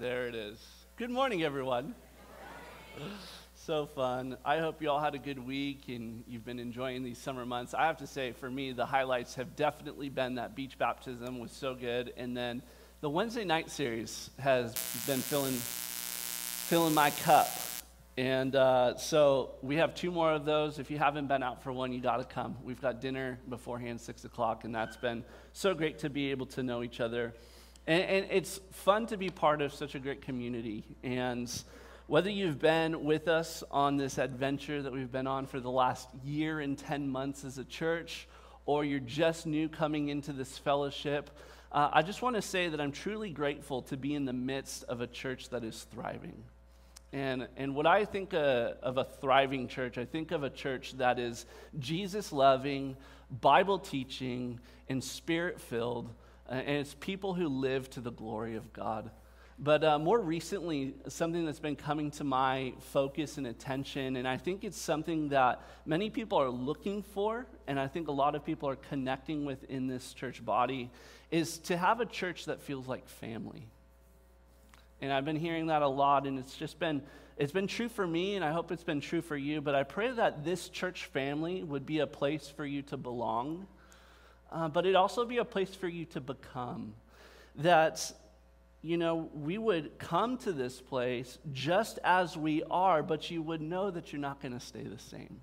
There it is. Good morning, everyone. so fun. I hope you all had a good week and you've been enjoying these summer months. I have to say, for me, the highlights have definitely been that beach baptism was so good, and then the Wednesday night series has been filling filling my cup. And uh, so we have two more of those. If you haven't been out for one, you got to come. We've got dinner beforehand, six o'clock, and that's been so great to be able to know each other and, and, it's fun to be part of such a great community. And whether you've been with us on this adventure that we've been on for the last year and 10 months as a church, or you're just new coming into this fellowship, uh, I just want to say that I'm truly grateful to be in the midst of a church that is thriving. And, and what I think uh, of a thriving church, I think of a church that is Jesus loving, Bible teaching, and spirit filled and it's people who live to the glory of God. But uh, more recently, something that's been coming to my focus and attention, and I think it's something that many people are looking for, and I think a lot of people are connecting with in this church body, is to have a church that feels like family. And I've been hearing that a lot, and it's just been it's been true for me, and I hope it's been true for you. But I pray that this church family would be a place for you to belong uh, but it'd also be a place for you to become. That, you know, we would come to this place just as we are, but you would know that you're not going to stay the same,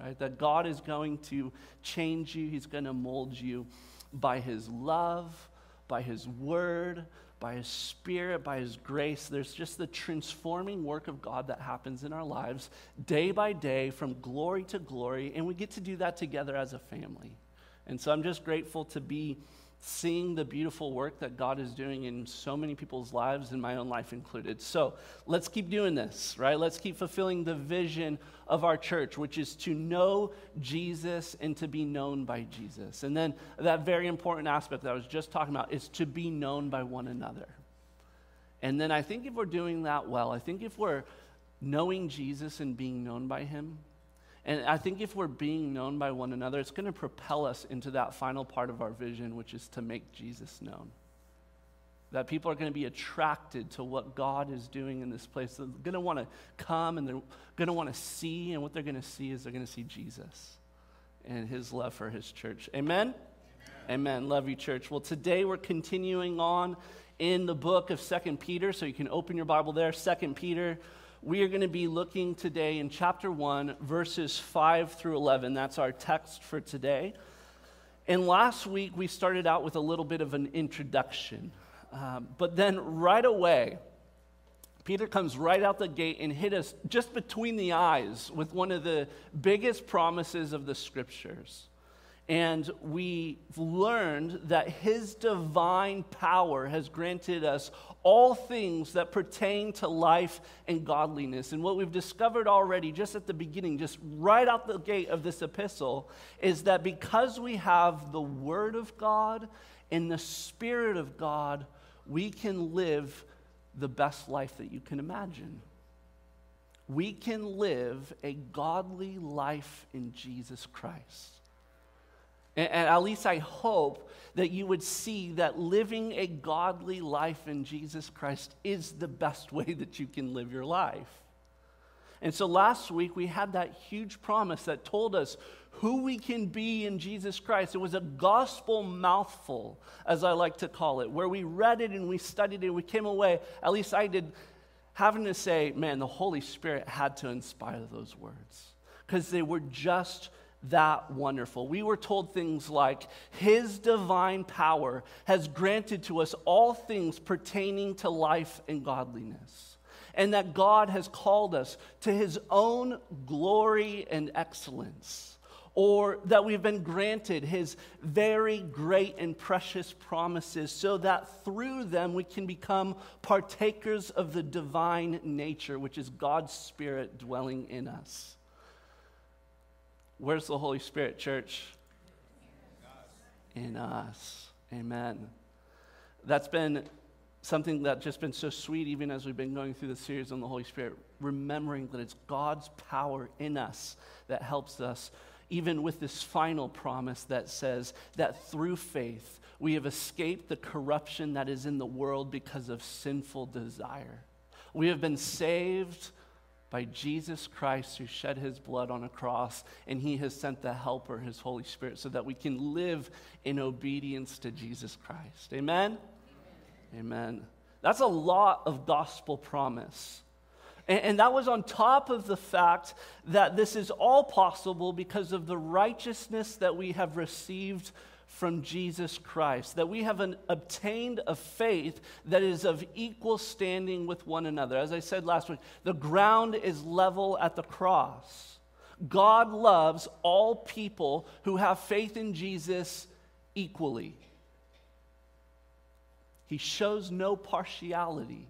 right? That God is going to change you, He's going to mold you by His love, by His word, by His Spirit, by His grace. There's just the transforming work of God that happens in our lives day by day from glory to glory, and we get to do that together as a family. And so I'm just grateful to be seeing the beautiful work that God is doing in so many people's lives, and my own life included. So let's keep doing this, right? Let's keep fulfilling the vision of our church, which is to know Jesus and to be known by Jesus. And then that very important aspect that I was just talking about is to be known by one another. And then I think if we're doing that well, I think if we're knowing Jesus and being known by him, and I think if we're being known by one another, it's going to propel us into that final part of our vision, which is to make Jesus known. That people are going to be attracted to what God is doing in this place. They're going to want to come and they're going to want to see, and what they're going to see is they're going to see Jesus and his love for his church. Amen? Amen. Amen. Love you, church. Well, today we're continuing on in the book of Second Peter, so you can open your Bible there, Second Peter we are going to be looking today in chapter 1, verses 5 through 11. That's our text for today. And last week, we started out with a little bit of an introduction. Um, but then, right away, Peter comes right out the gate and hit us just between the eyes with one of the biggest promises of the scriptures. And we've learned that his divine power has granted us all things that pertain to life and godliness. And what we've discovered already, just at the beginning, just right out the gate of this epistle, is that because we have the Word of God and the Spirit of God, we can live the best life that you can imagine. We can live a godly life in Jesus Christ. And, and at least I hope that you would see that living a godly life in Jesus Christ is the best way that you can live your life. And so last week we had that huge promise that told us who we can be in Jesus Christ. It was a gospel mouthful, as I like to call it, where we read it and we studied it and we came away, at least I did, having to say, man, the Holy Spirit had to inspire those words because they were just that wonderful. We were told things like, His divine power has granted to us all things pertaining to life and godliness, and that God has called us to His own glory and excellence, or that we've been granted His very great and precious promises, so that through them we can become partakers of the divine nature, which is God's Spirit dwelling in us. Where's the Holy Spirit, church? In us. Amen. That's been something that's just been so sweet, even as we've been going through the series on the Holy Spirit, remembering that it's God's power in us that helps us even with this final promise that says that through faith we have escaped the corruption that is in the world because of sinful desire. We have been saved by Jesus Christ who shed his blood on a cross, and he has sent the Helper, his Holy Spirit, so that we can live in obedience to Jesus Christ. Amen? Amen. Amen. That's a lot of gospel promise. And, and that was on top of the fact that this is all possible because of the righteousness that we have received from Jesus Christ, that we have an, obtained a faith that is of equal standing with one another. As I said last week, the ground is level at the cross. God loves all people who have faith in Jesus equally. He shows no partiality.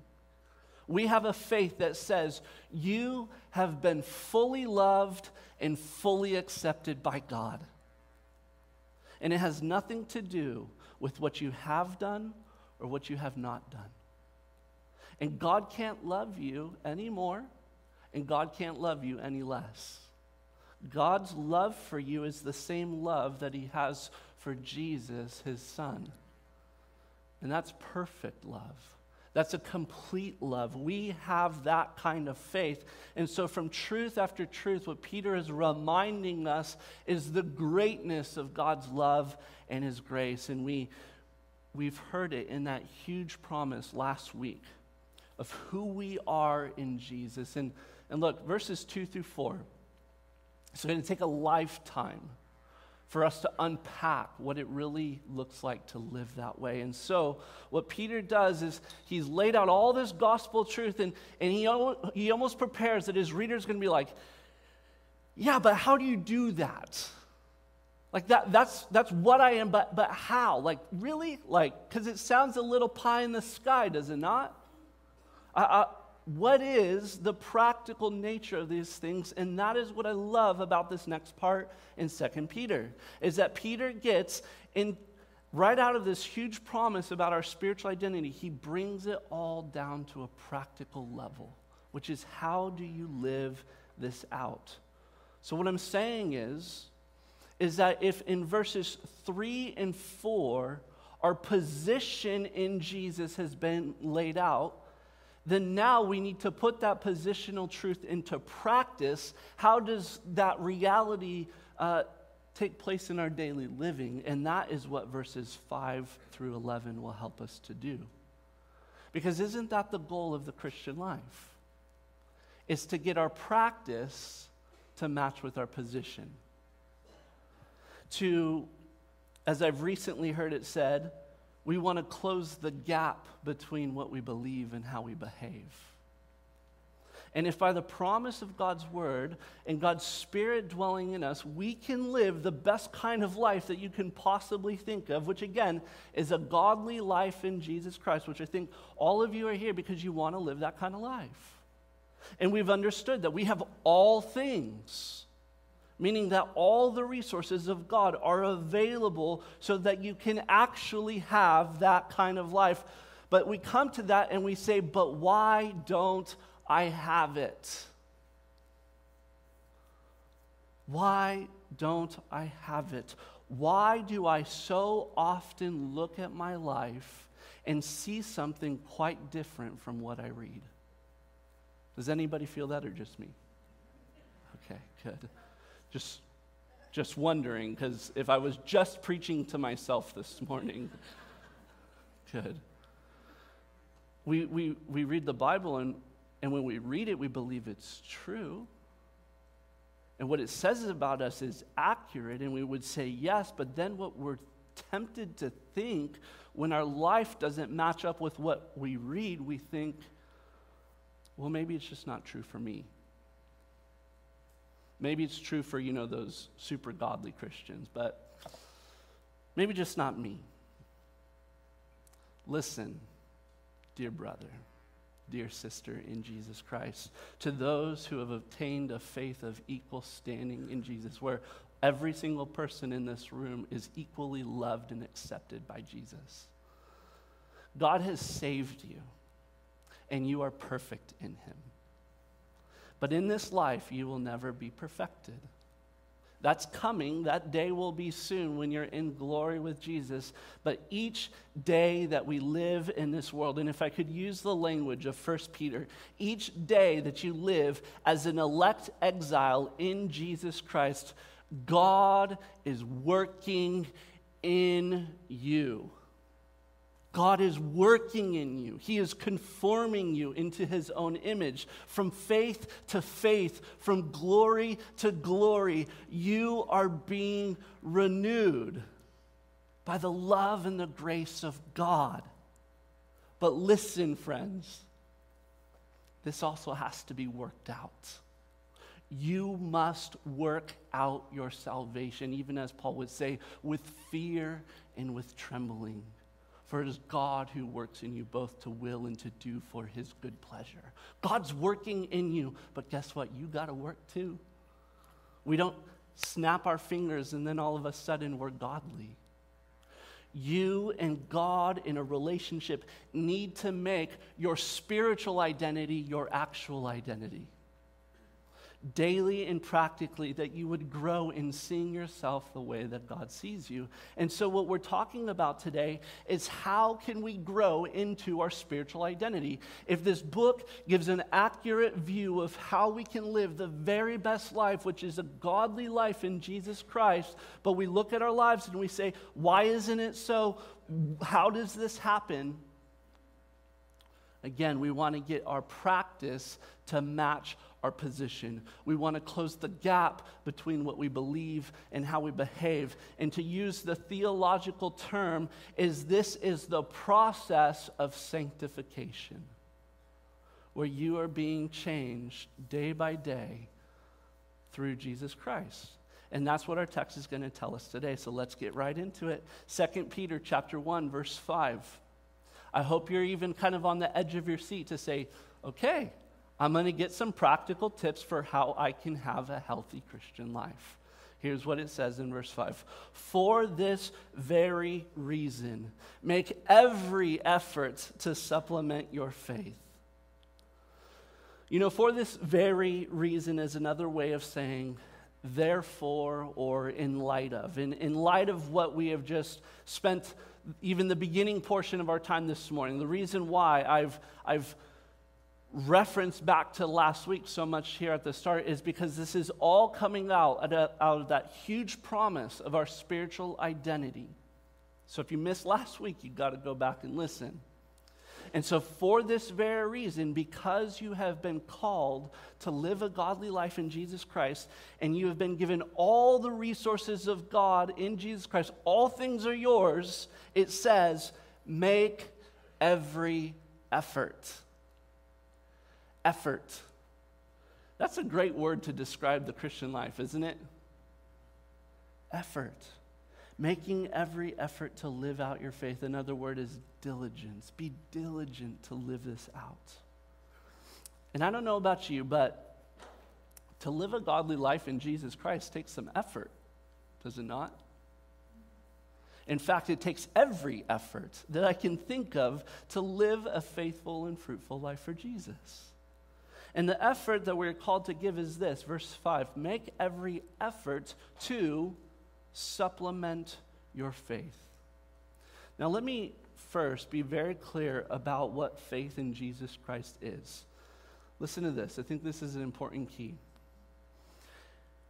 We have a faith that says, You have been fully loved and fully accepted by God. And it has nothing to do with what you have done or what you have not done. And God can't love you anymore, and God can't love you any less. God's love for you is the same love that He has for Jesus, His Son. And that's perfect love. That's a complete love. We have that kind of faith. And so, from truth after truth, what Peter is reminding us is the greatness of God's love and his grace. And we, we've heard it in that huge promise last week of who we are in Jesus. And, and look, verses 2 through 4. It's going to take a lifetime for us to unpack what it really looks like to live that way. And so, what Peter does is he's laid out all this gospel truth, and, and he, he almost prepares that his reader's going to be like, Yeah, but how do you do that? Like that, that's, that's what I am, but, but how? Like, really? Like, because it sounds a little pie in the sky, does it not? I, I, what is the practical nature of these things? And that is what i love about this next part in Second peter is that peter gets in right out of this huge promise about our spiritual identity he brings it all down to a practical level which is how do you live this out? So what i'm saying is is that if in verses 3 and 4 our position in jesus has been laid out then now we need to put that positional truth into practice. How does that reality uh, take place in our daily living? And that is what verses 5 through 11 will help us to do. Because isn't that the goal of the Christian life? Is to get our practice to match with our position. To, as I've recently heard it said, we want to close the gap between what we believe and how we behave. And if by the promise of God's word and God's spirit dwelling in us, we can live the best kind of life that you can possibly think of, which again is a godly life in Jesus Christ, which I think all of you are here because you want to live that kind of life. And we've understood that we have all things meaning that all the resources of God are available so that you can actually have that kind of life. But we come to that and we say, but why don't I have it? Why don't I have it? Why do I so often look at my life and see something quite different from what I read? Does anybody feel that or just me? Okay, good. Just, just wondering, because if I was just preaching to myself this morning, good. We, we, we read the Bible, and, and when we read it, we believe it's true. And what it says about us is accurate, and we would say yes, but then what we're tempted to think when our life doesn't match up with what we read, we think, well, maybe it's just not true for me. Maybe it's true for, you know, those super godly Christians, but maybe just not me. Listen, dear brother, dear sister in Jesus Christ, to those who have obtained a faith of equal standing in Jesus, where every single person in this room is equally loved and accepted by Jesus. God has saved you, and you are perfect in Him. But in this life, you will never be perfected. That's coming. That day will be soon when you're in glory with Jesus. But each day that we live in this world, and if I could use the language of 1 Peter, each day that you live as an elect exile in Jesus Christ, God is working in you. God is working in you. He is conforming you into His own image. From faith to faith, from glory to glory, you are being renewed by the love and the grace of God. But listen, friends, this also has to be worked out. You must work out your salvation, even as Paul would say, with fear and with trembling. For it is God who works in you both to will and to do for his good pleasure. God's working in you, but guess what? You got to work too. We don't snap our fingers and then all of a sudden we're godly. You and God in a relationship need to make your spiritual identity your actual identity daily and practically that you would grow in seeing yourself the way that God sees you. And so what we're talking about today is how can we grow into our spiritual identity? If this book gives an accurate view of how we can live the very best life, which is a godly life in Jesus Christ, but we look at our lives and we say, why isn't it so? How does this happen? Again, we want to get our practice to match our position. We want to close the gap between what we believe and how we behave. And to use the theological term, is this is the process of sanctification, where you are being changed day by day through Jesus Christ. And that's what our text is going to tell us today. So let's get right into it. 2 Peter chapter 1 verse 5. I hope you're even kind of on the edge of your seat to say, "Okay, I'm going to get some practical tips for how I can have a healthy Christian life. Here's what it says in verse 5 For this very reason, make every effort to supplement your faith. You know, for this very reason is another way of saying, therefore, or in light of. In, in light of what we have just spent, even the beginning portion of our time this morning, the reason why I've, I've reference back to last week so much here at the start is because this is all coming out, out of that huge promise of our spiritual identity. So if you missed last week, you've got to go back and listen. And so, for this very reason, because you have been called to live a godly life in Jesus Christ, and you have been given all the resources of God in Jesus Christ, all things are yours, it says, make every effort effort. That's a great word to describe the Christian life, isn't it? Effort. Making every effort to live out your faith. Another word is diligence. Be diligent to live this out. And I don't know about you, but to live a godly life in Jesus Christ takes some effort, does it not? In fact, it takes every effort that I can think of to live a faithful and fruitful life for Jesus. And the effort that we're called to give is this verse 5 make every effort to supplement your faith. Now, let me first be very clear about what faith in Jesus Christ is. Listen to this. I think this is an important key.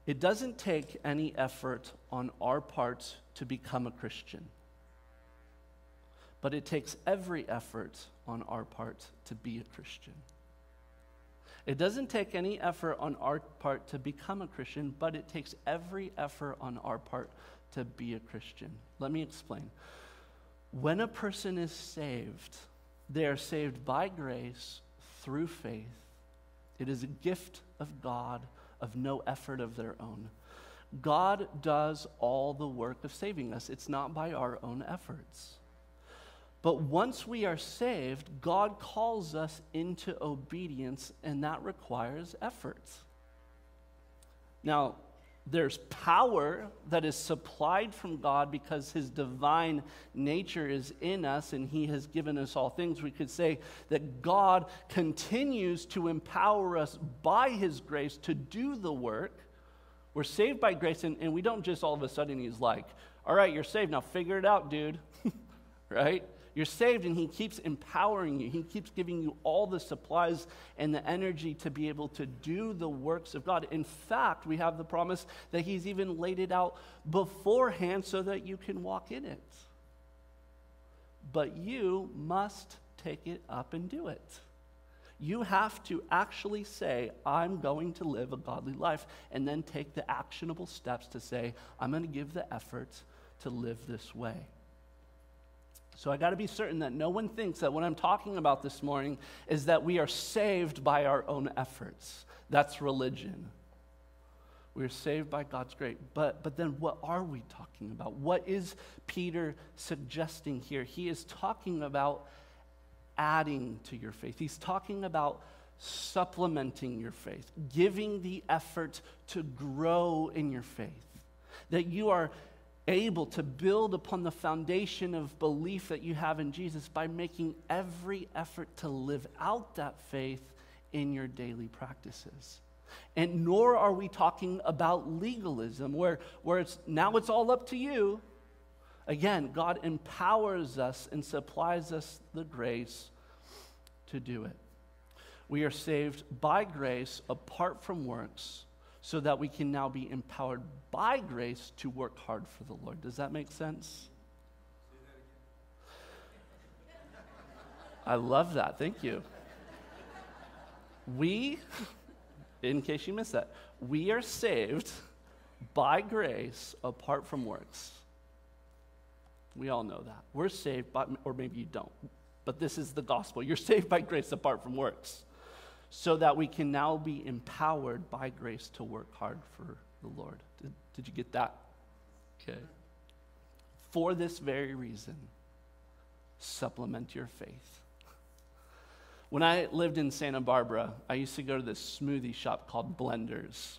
It doesn't take any effort on our part to become a Christian, but it takes every effort on our part to be a Christian. It doesn't take any effort on our part to become a Christian, but it takes every effort on our part to be a Christian. Let me explain. When a person is saved, they are saved by grace through faith. It is a gift of God of no effort of their own. God does all the work of saving us, it's not by our own efforts. But once we are saved, God calls us into obedience, and that requires effort. Now, there's power that is supplied from God because His divine nature is in us and He has given us all things. We could say that God continues to empower us by His grace to do the work, We're saved by grace, and, and we don't just all of a sudden, he's like, all right, you're saved, now figure it out, dude. right? You're saved, and He keeps empowering you. He keeps giving you all the supplies and the energy to be able to do the works of God. In fact, we have the promise that He's even laid it out beforehand so that you can walk in it. But you must take it up and do it. You have to actually say, I'm going to live a godly life, and then take the actionable steps to say, I'm going to give the effort to live this way. So I got to be certain that no one thinks that what I'm talking about this morning is that we are saved by our own efforts. That's religion. We are saved by God's grace. But, but then what are we talking about? What is Peter suggesting here? He is talking about adding to your faith, he's talking about supplementing your faith, giving the effort to grow in your faith. That you are able to build upon the foundation of belief that you have in Jesus by making every effort to live out that faith in your daily practices. And nor are we talking about legalism, where, where it's now it's all up to you. Again, God empowers us and supplies us the grace to do it. We are saved by grace apart from works so that we can now be empowered by grace to work hard for the Lord. Does that make sense? I love that. Thank you. We, in case you missed that, we are saved by grace apart from works. We all know that. We're saved, by, or maybe you don't, but this is the gospel. You're saved by grace apart from works so that we can now be empowered by grace to work hard for the Lord. Did, did you get that? Okay. For this very reason, supplement your faith. When I lived in Santa Barbara, I used to go to this smoothie shop called Blenders.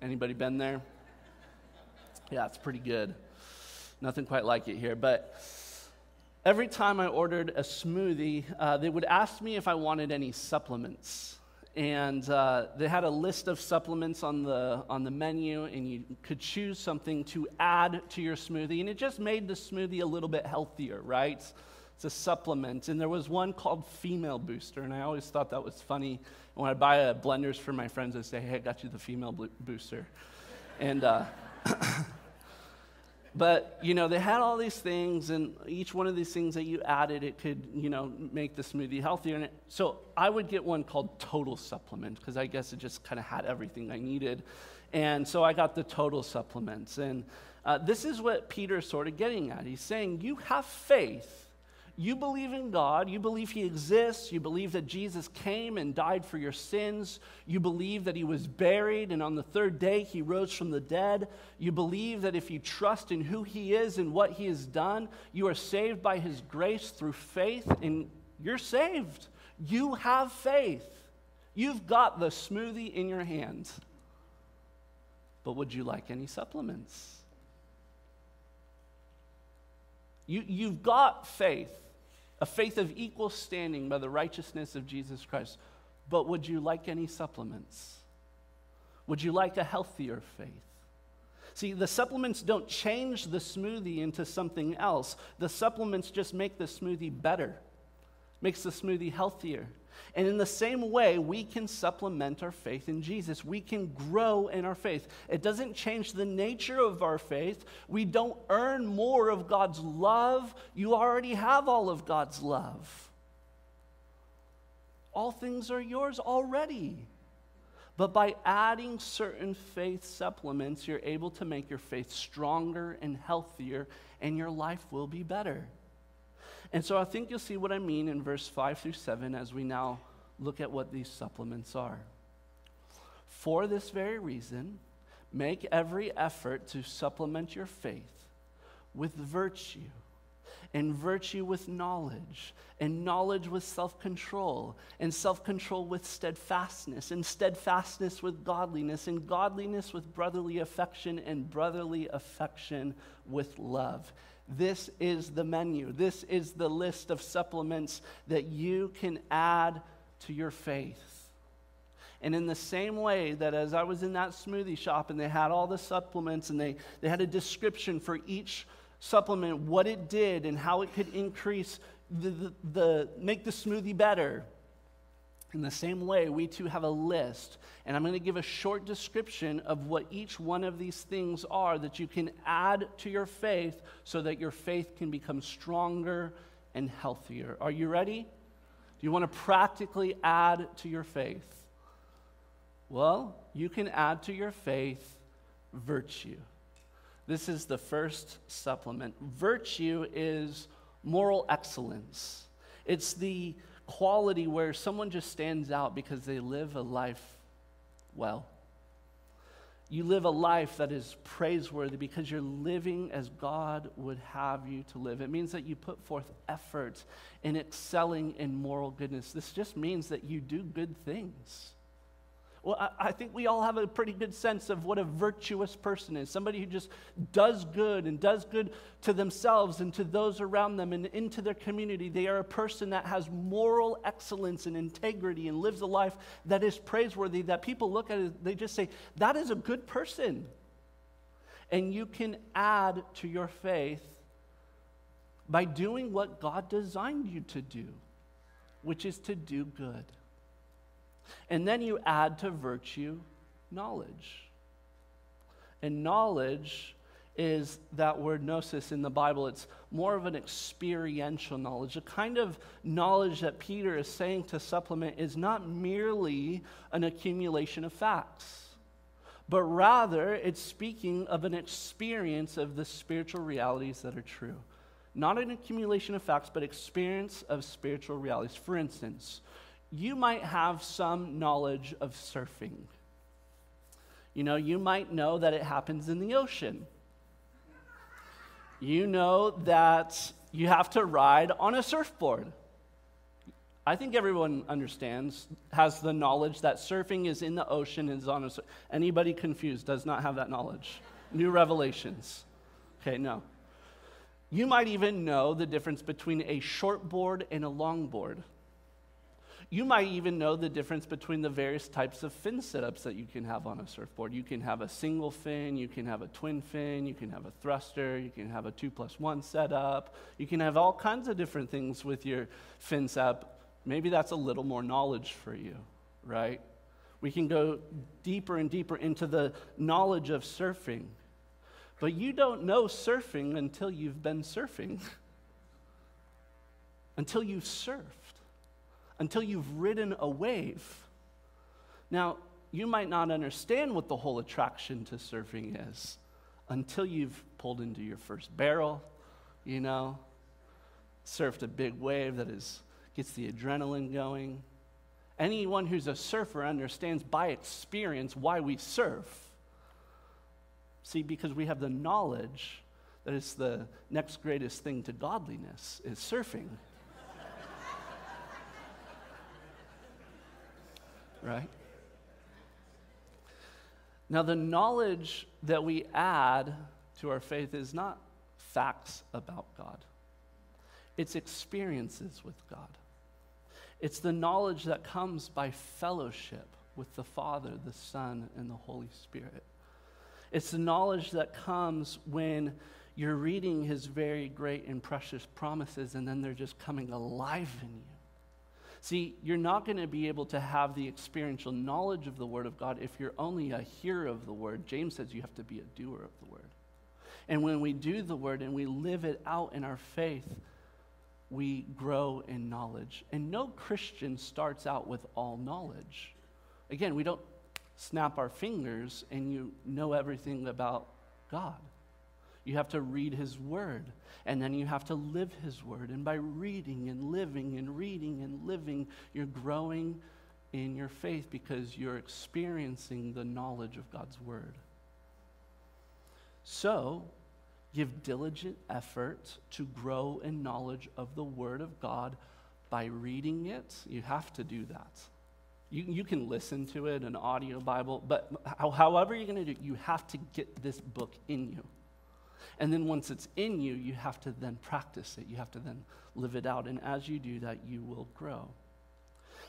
Anybody been there? Yeah, it's pretty good. Nothing quite like it here, but every time I ordered a smoothie, uh, they would ask me if I wanted any supplements. And uh, they had a list of supplements on the, on the menu, and you could choose something to add to your smoothie. And it just made the smoothie a little bit healthier, right? It's a supplement. And there was one called Female Booster, and I always thought that was funny. When I buy a blenders for my friends, I say, hey, I got you the Female Booster. And uh, But, you know, they had all these things, and each one of these things that you added, it could, you know, make the smoothie healthier. And it, so I would get one called Total Supplement, because I guess it just kind of had everything I needed. And so I got the Total Supplements. And uh, this is what Peter's sort of getting at. He's saying, You have faith you believe in God, you believe He exists, you believe that Jesus came and died for your sins, you believe that He was buried and on the third day He rose from the dead, you believe that if you trust in who He is and what He has done, you are saved by His grace through faith, and you're saved. You have faith. You've got the smoothie in your hand. But would you like any supplements? You, you've got faith a faith of equal standing by the righteousness of Jesus Christ. But would you like any supplements? Would you like a healthier faith? See, the supplements don't change the smoothie into something else. The supplements just make the smoothie better, makes the smoothie healthier. And in the same way, we can supplement our faith in Jesus. We can grow in our faith. It doesn't change the nature of our faith. We don't earn more of God's love. You already have all of God's love. All things are yours already. But by adding certain faith supplements, you're able to make your faith stronger and healthier, and your life will be better. And so I think you'll see what I mean in verse 5 through 7 as we now look at what these supplements are. For this very reason, make every effort to supplement your faith with virtue, and virtue with knowledge, and knowledge with self control, and self control with steadfastness, and steadfastness with godliness, and godliness with brotherly affection, and brotherly affection with love. This is the menu. This is the list of supplements that you can add to your faith. And in the same way that as I was in that smoothie shop and they had all the supplements and they, they had a description for each supplement, what it did and how it could increase the, the, the make the smoothie better. In the same way, we too have a list, and I'm going to give a short description of what each one of these things are that you can add to your faith so that your faith can become stronger and healthier. Are you ready? Do you want to practically add to your faith? Well, you can add to your faith virtue. This is the first supplement. Virtue is moral excellence, it's the quality where someone just stands out because they live a life well. You live a life that is praiseworthy because you're living as God would have you to live. It means that you put forth effort in excelling in moral goodness. This just means that you do good things. Well, I, think we all have a pretty good sense of what a virtuous person is somebody who just does good and does good to themselves and to those around them and into their community. They are a person that has moral excellence and integrity and lives a life that is praiseworthy, that people look at it, they just say, that is a good person. And you can add to your faith by doing what God designed you to do, which is to do good. And then you add to virtue knowledge. And knowledge is that word gnosis in the Bible. It's more of an experiential knowledge. The kind of knowledge that Peter is saying to supplement is not merely an accumulation of facts, but rather it's speaking of an experience of the spiritual realities that are true. Not an accumulation of facts, but experience of spiritual realities. For instance, you might have some knowledge of surfing. You know, you might know that it happens in the ocean. You know that you have to ride on a surfboard. I think everyone understands, has the knowledge that surfing is in the ocean is on a Anybody confused does not have that knowledge. New revelations. Okay, no. You might even know the difference between a shortboard and a longboard. You might even know the difference between the various types of fin setups that you can have on a surfboard. You can have a single fin, you can have a twin fin, you can have a thruster, you can have a two plus one setup. You can have all kinds of different things with your fin setup. Maybe that's a little more knowledge for you, right? We can go deeper and deeper into the knowledge of surfing. But you don't know surfing until you've been surfing, until you've surfed until you've ridden a wave. Now, you might not understand what the whole attraction to surfing is until you've pulled into your first barrel, you know, surfed a big wave that is, gets the adrenaline going. Anyone who's a surfer understands by experience why we surf. See, because we have the knowledge that it's the next greatest thing to godliness is surfing. Right? Now, the knowledge that we add to our faith is not facts about God, it's experiences with God. It's the knowledge that comes by fellowship with the Father, the Son, and the Holy Spirit. It's the knowledge that comes when you're reading His very great and precious promises, and then they're just coming alive in you. See, you're not going to be able to have the experiential knowledge of the Word of God if you're only a hearer of the Word. James says you have to be a doer of the Word. And when we do the Word and we live it out in our faith, we grow in knowledge. And no Christian starts out with all knowledge. Again, we don't snap our fingers and you know everything about God. You have to read His Word, and then you have to live His Word. And by reading and living and reading and living, you're growing in your faith because you're experiencing the knowledge of God's Word. So, give diligent effort to grow in knowledge of the Word of God by reading it. You have to do that. You, you can listen to it, an audio Bible, but however you're going to do it, you have to get this book in you. And then once it's in you, you have to then practice it. You have to then live it out. And as you do that, you will grow.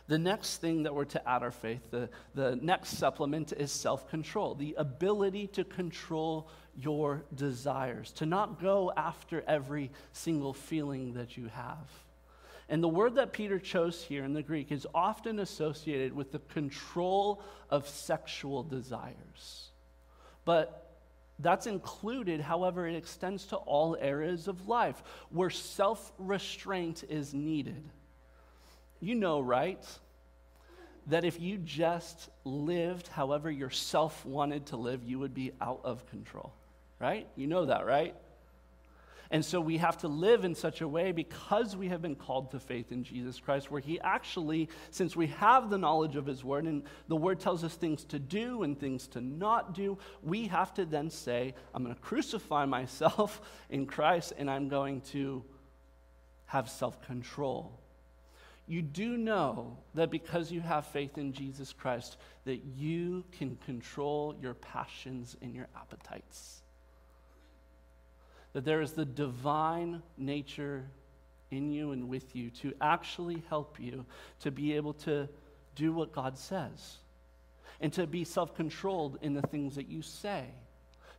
The next thing that we're to add our faith, the, the next supplement is self control, the ability to control your desires, to not go after every single feeling that you have. And the word that Peter chose here in the Greek is often associated with the control of sexual desires. But that's included, however, it extends to all areas of life where self restraint is needed. You know, right? That if you just lived however yourself wanted to live, you would be out of control, right? You know that, right? And so we have to live in such a way because we have been called to faith in Jesus Christ, where He actually, since we have the knowledge of His Word and the Word tells us things to do and things to not do, we have to then say, I'm going to crucify myself in Christ and I'm going to have self control. You do know that because you have faith in Jesus Christ, that you can control your passions and your appetites that there is the divine nature in you and with you to actually help you to be able to do what God says and to be self controlled in the things that you say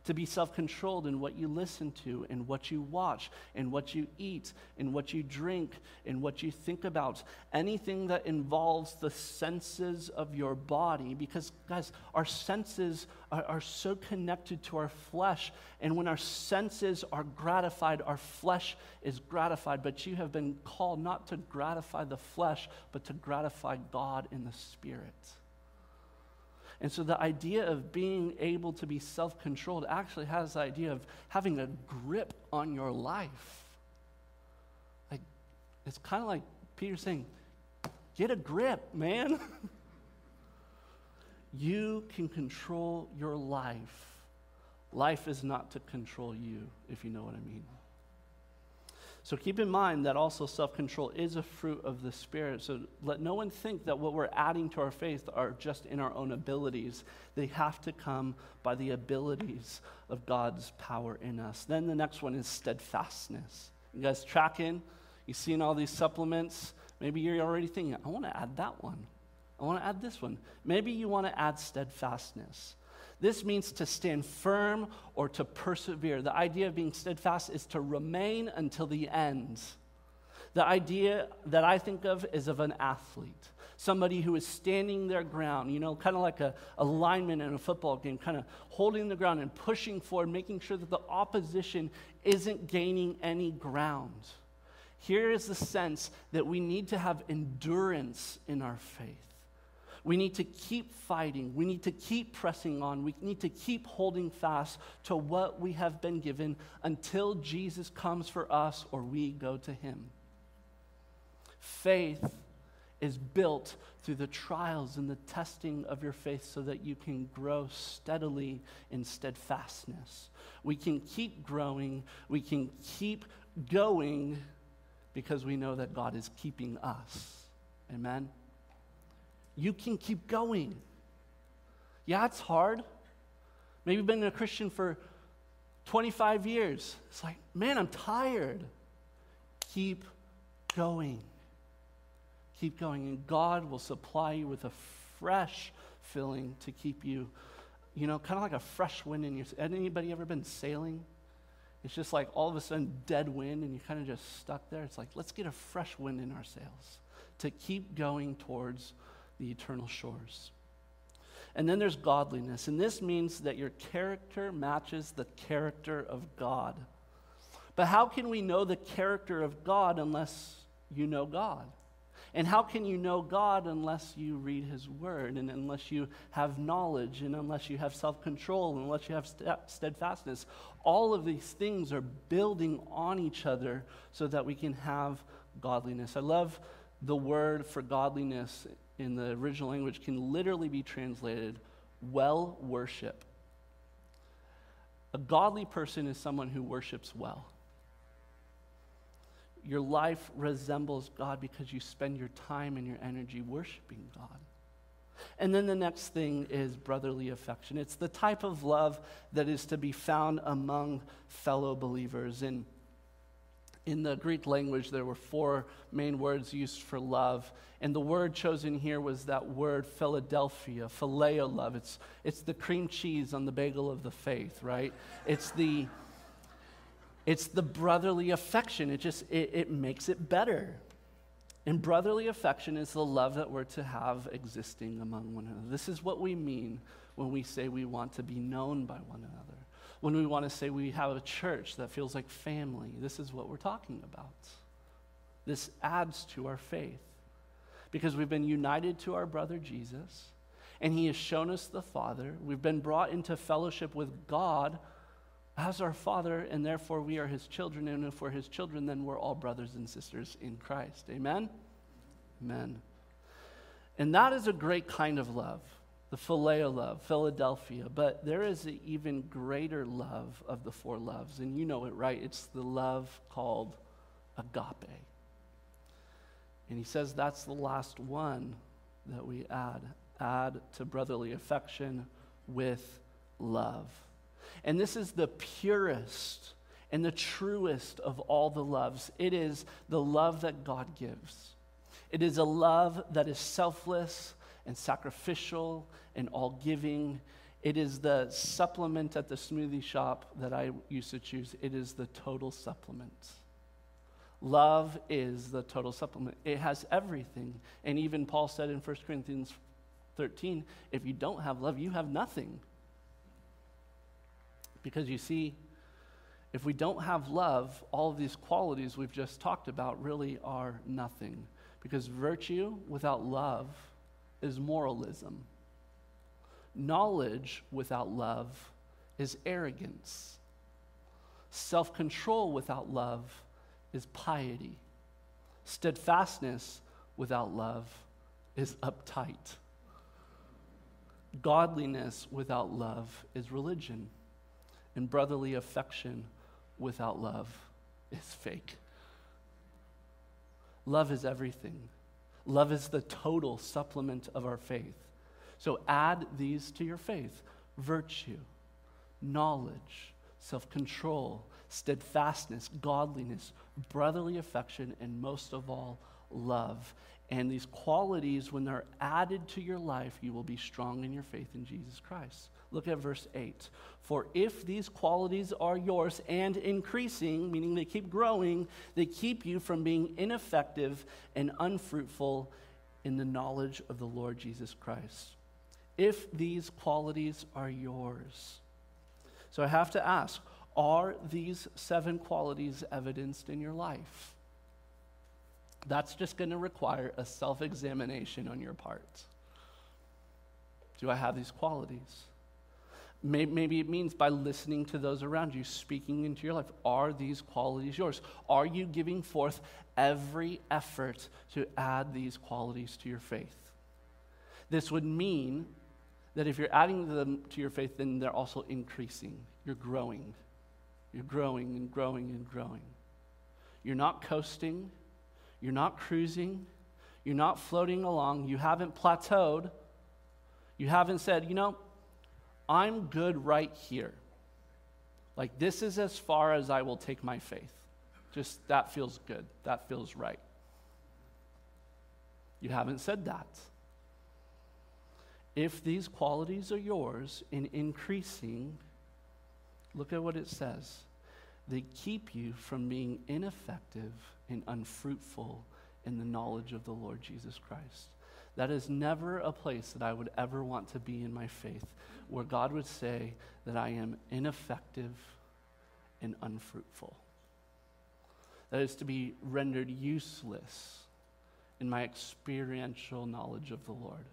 to be self controlled in what you listen to, and what you watch, and what you eat, and what you drink, and what you think about. Anything that involves the senses of your body, because, guys, our senses are, are so connected to our flesh. And when our senses are gratified, our flesh is gratified. But you have been called not to gratify the flesh, but to gratify God in the spirit. And so the idea of being able to be self controlled actually has the idea of having a grip on your life. Like, it's kind of like Peter saying, get a grip, man. you can control your life. Life is not to control you, if you know what I mean. So keep in mind that also self control is a fruit of the Spirit. So let no one think that what we're adding to our faith are just in our own abilities. They have to come by the abilities of God's power in us. Then the next one is steadfastness. You guys tracking? You seeing all these supplements? Maybe you're already thinking, I want to add that one. I want to add this one. Maybe you want to add steadfastness. This means to stand firm or to persevere. The idea of being steadfast is to remain until the end. The idea that I think of is of an athlete, somebody who is standing their ground, you know, kind of like a, a lineman in a football game, kind of holding the ground and pushing forward, making sure that the opposition isn't gaining any ground. Here is the sense that we need to have endurance in our faith. We need to keep fighting. We need to keep pressing on. We need to keep holding fast to what we have been given until Jesus comes for us or we go to him. Faith is built through the trials and the testing of your faith so that you can grow steadily in steadfastness. We can keep growing, we can keep going because we know that God is keeping us. Amen you can keep going. Yeah, it's hard. Maybe you've been a Christian for 25 years. It's like, man, I'm tired. Keep going. Keep going. And God will supply you with a fresh filling to keep you, you know, kind of like a fresh wind in your. Anybody ever been sailing? It's just like all of a sudden dead wind and you're kind of just stuck there. It's like, let's get a fresh wind in our sails to keep going towards the eternal shores. And then there's godliness, and this means that your character matches the character of God. But how can we know the character of God unless you know God? And how can you know God unless you read His Word, and unless you have knowledge, and unless you have self control, and unless you have steadfastness? All of these things are building on each other so that we can have godliness. I love the word for godliness in the original language can literally be translated well worship. A godly person is someone who worships well. Your life resembles God because you spend your time and your energy worshiping God. And then the next thing is brotherly affection. It's the type of love that is to be found among fellow believers. And In the Greek language, there were four main words used for love. And the word chosen here was that word Philadelphia, phileo love. It's, it's the cream cheese on the bagel of the faith, right? It's the, it's the brotherly affection. It just, it, it makes it better. And brotherly affection is the love that we're to have existing among one another. This is what we mean when we say we want to be known by one another when we want to say we have a church that feels like family. This is what we're talking about. This adds to our faith because we've been united to our brother Jesus and he has shown us the Father. We've been brought into fellowship with God as our Father, and therefore we are his children. And if we're his children, then we're all brothers and sisters in Christ. Amen? Amen. And that is a great kind of love the phileo love, Philadelphia, but there is an even greater love of the four loves, and you know it, right? It's the love called agape. And he says that's the last one that we add. Add to brotherly affection with love. And this is the purest and the truest of all the loves. It is the love that God gives. It is a love that is selfless and sacrificial and all giving. It is the supplement at the smoothie shop that I used to choose. It is the total supplement. Love is the total supplement. It has everything. And even Paul said in 1 Corinthians 13 if you don't have love, you have nothing. Because you see, if we don't have love, all of these qualities we've just talked about really are nothing. Because virtue without love is moralism. Knowledge without love is arrogance. Self control without love is piety. Steadfastness without love is uptight. Godliness without love is religion. And brotherly affection without love is fake. Love is everything. Love is the total supplement of our faith. So add these to your faith virtue, knowledge, self control, steadfastness, godliness, brotherly affection, and most of all, love. And these qualities, when they're added to your life, you will be strong in your faith in Jesus Christ. Look at verse 8. For if these qualities are yours and increasing, meaning they keep growing, they keep you from being ineffective and unfruitful in the knowledge of the Lord Jesus Christ. If these qualities are yours. So I have to ask are these seven qualities evidenced in your life? That's just going to require a self examination on your part. Do I have these qualities? Maybe it means by listening to those around you, speaking into your life. Are these qualities yours? Are you giving forth every effort to add these qualities to your faith? This would mean that if you're adding them to your faith, then they're also increasing. You're growing. You're growing and growing and growing. You're not coasting. You're not cruising. You're not floating along. You haven't plateaued. You haven't said, you know, I'm good right here. Like, this is as far as I will take my faith. Just that feels good. That feels right. You haven't said that. If these qualities are yours in increasing, look at what it says. They keep you from being ineffective and unfruitful in the knowledge of the Lord Jesus Christ. That is never a place that I would ever want to be in my faith, where God would say that I am ineffective and unfruitful. That is to be rendered useless in my experiential knowledge of the Lord.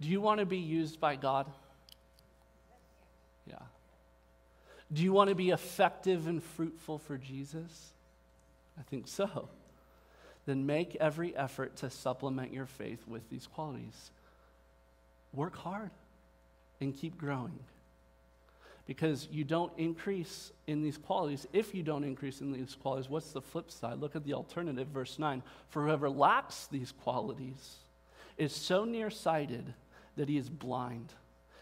Do you want to be used by God? Yeah. Do you want to be effective and fruitful for Jesus? I think so then make every effort to supplement your faith with these qualities. Work hard and keep growing. Because you don't increase in these qualities. If you don't increase in these qualities, what's the flip side? Look at the alternative, verse 9. For whoever lacks these qualities is so nearsighted that he is blind,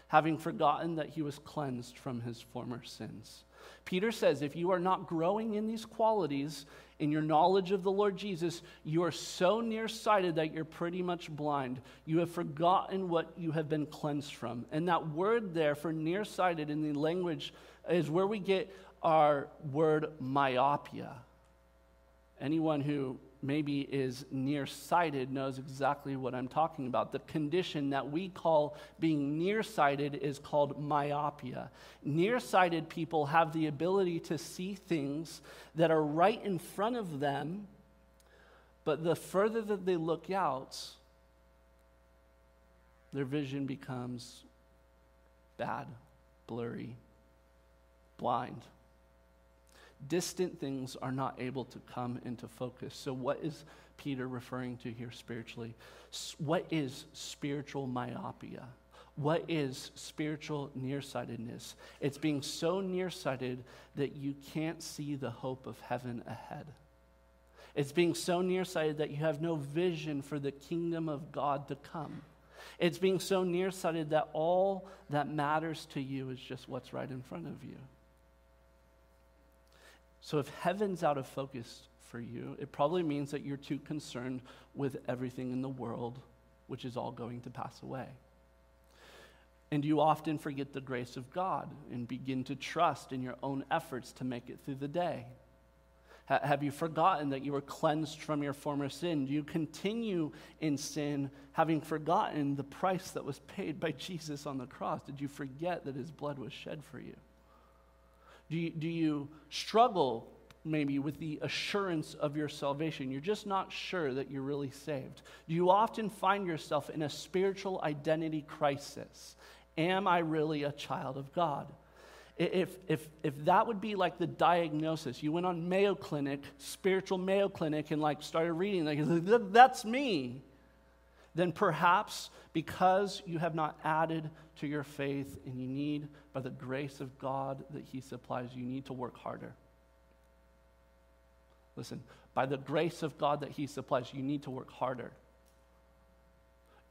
having forgotten that he was cleansed from his former sins. Peter says if you are not growing in these qualities, in your knowledge of the Lord Jesus, you are so nearsighted that you're pretty much blind. You have forgotten what you have been cleansed from. And that word there for nearsighted in the language is where we get our word myopia. Anyone who maybe is nearsighted knows exactly what I'm talking about. The condition that we call being nearsighted is called myopia. Nearsighted people have the ability to see things that are right in front of them, but the further that they look out, their vision becomes bad, blurry, blind distant things are not able to come into focus. So, what is Peter referring to here spiritually? What is spiritual myopia? What is spiritual nearsightedness? It's being so nearsighted that you can't see the hope of heaven ahead. It's being so nearsighted that you have no vision for the kingdom of God to come. It's being so nearsighted that all that matters to you is just what's right in front of you. So if heaven's out of focus for you, it probably means that you're too concerned with everything in the world, which is all going to pass away. And you often forget the grace of God and begin to trust in your own efforts to make it through the day. have you forgotten that you were cleansed from your former sin? Do you continue in sin having forgotten the price that was paid by Jesus on the cross? Did you forget that his blood was shed for you? Do you, do you struggle maybe with the assurance of your salvation? You're just not sure that you're really saved. Do you often find yourself in a spiritual identity crisis? Am I really a child of God? If, if, if that would be like the diagnosis, you went on Mayo Clinic, spiritual Mayo Clinic, and like started reading, like, that's me then perhaps because you have not added to your faith and you need, by the grace of God that He supplies, you need to work harder. Listen, by the grace of God that He supplies, you need to work harder.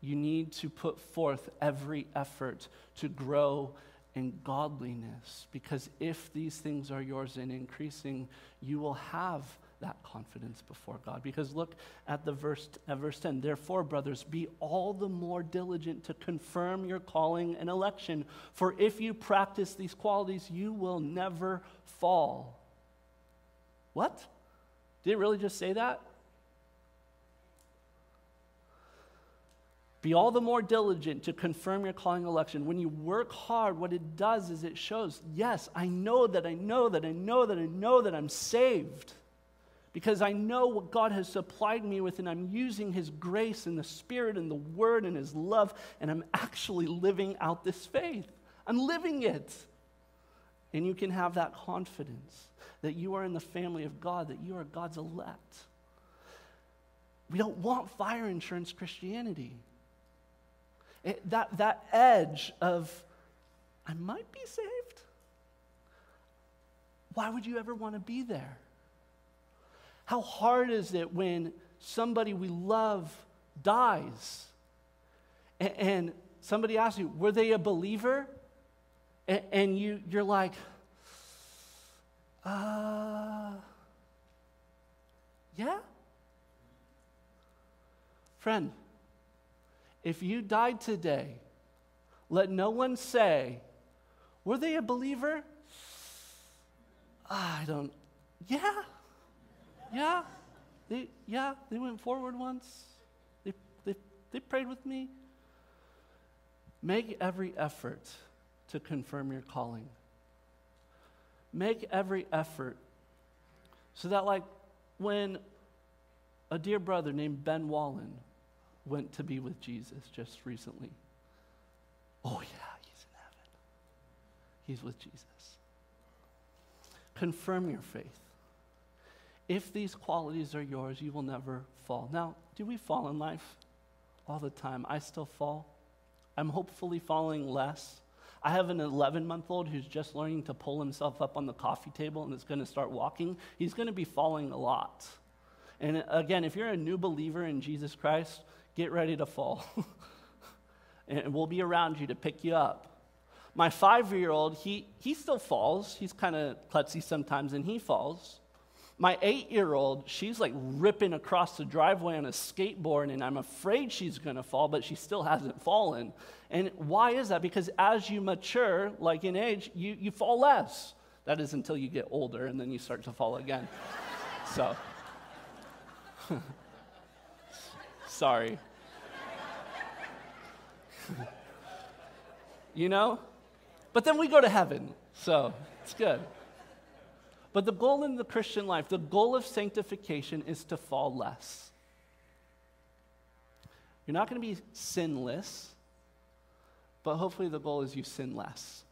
You need to put forth every effort to grow in godliness because if these things are yours and increasing, you will have that confidence before God. Because look at the verse, at verse 10. Therefore, brothers, be all the more diligent to confirm your calling and election. For if you practice these qualities, you will never fall. What? Did it really just say that? Be all the more diligent to confirm your calling election. When you work hard, what it does is it shows, yes, I know that I know that I know that I know that I'm saved because I know what God has supplied me with, and I'm using His grace and the Spirit and the Word and His love, and I'm actually living out this faith. I'm living it. And you can have that confidence that you are in the family of God, that you are God's elect. We don't want fire insurance Christianity. It, that, that edge of, I might be saved. Why would you ever want to be there? How hard is it when somebody we love dies? And, somebody asks you, were they a believer? And, you, you're like, uh, yeah? Friend, if you died today, let no one say, were they a believer? I don't, yeah. Yeah, they, yeah, they went forward once. They, they, they prayed with me. Make every effort to confirm your calling. Make every effort so that, like, when a dear brother named Ben Wallen went to be with Jesus just recently, oh, yeah, he's in heaven. He's with Jesus. Confirm your faith. If these qualities are yours, you will never fall. Now, do we fall in life? All the time. I still fall. I'm hopefully falling less. I have an 11 month old who's just learning to pull himself up on the coffee table and is going to start walking. He's going to be falling a lot. And uh, again, if you're a new believer in Jesus Christ, get ready to fall. and we'll be around you to pick you up. my five year old, he, he still falls. He's kind of klutzy sometimes and he falls. My eight year old, she's like ripping across the driveway on a skateboard, and I'm afraid she's gonna fall, but she still hasn't fallen. And why is that? Because as you mature, like in age, you, you fall less. That is until you get older, and then you start to fall again. so, sorry. you know? But then we go to heaven, so it's good. But the goal in the Christian life, the goal of sanctification is to fall less. You're not going to be sinless, but hopefully the goal is you sin less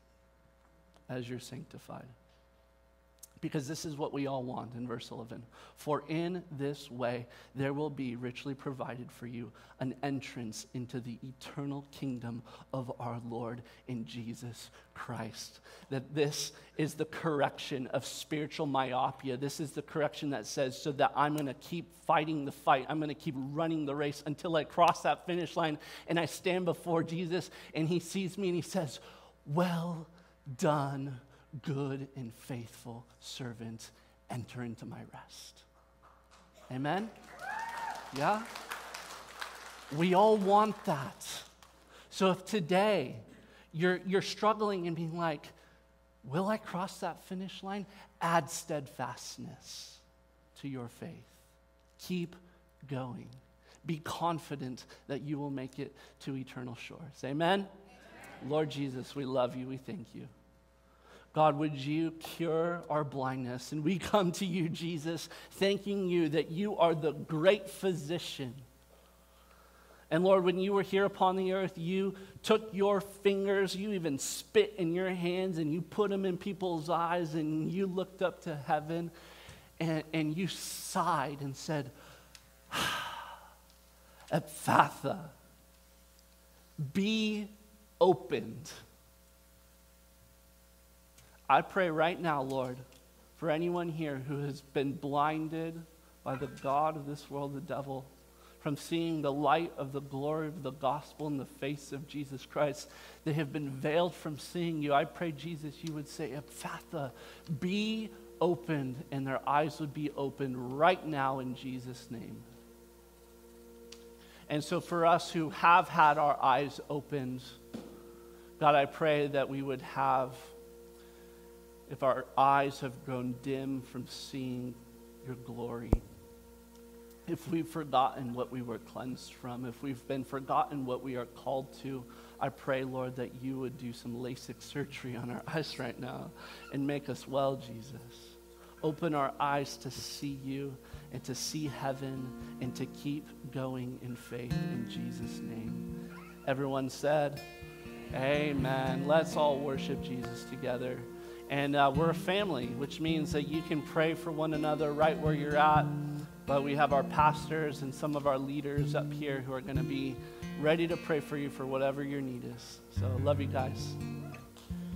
as you're sanctified because this is what we all want in verse 11. For in this way there will be richly provided for you an entrance into the eternal kingdom of our Lord in Jesus Christ. That this is the correction of spiritual myopia. This is the correction that says, so that I'm going to keep fighting the fight. I'm going to keep running the race until I cross that finish line and I stand before Jesus and he sees me and he says, Well done good and faithful servant, enter into my rest. Amen? Yeah? We all want that. So if today you're, you're struggling and being like, will I cross that finish line? Add steadfastness to your faith. Keep going. Be confident that you will make it to eternal shores. Amen? Amen? Lord Jesus, we love you. We thank you. God, would you cure our blindness? And we come to you, Jesus, thanking you that you are the great physician. And Lord, when you were here upon the earth, you took your fingers, you even spit in your hands, and you put them in people's eyes, and you looked up to heaven, and, and you sighed and said, Ephphatha, be opened. I pray right now, Lord, for anyone here who has been blinded by the God of this world, the devil, from seeing the light of the glory of the gospel in the face of Jesus Christ. They have been veiled from seeing you. I pray, Jesus, you would say, Ephphatha, be opened, and their eyes would be opened right now in Jesus' name. And so, for us who have had our eyes opened, God, I pray that we would have if our eyes have grown dim from seeing your glory, if we've forgotten what we were cleansed from, if we've been forgotten what we are called to, I pray, Lord, that you would do some LASIK surgery on our eyes right now and make us well, Jesus. Open our eyes to see you and to see heaven and to keep going in faith in Jesus' name. Everyone said, Amen. Let's all worship Jesus together. And uh, we're a family, which means that you can pray for one another right where you're at. But we have our pastors and some of our leaders up here who are going to be ready to pray for you for whatever your need is. So, love you guys.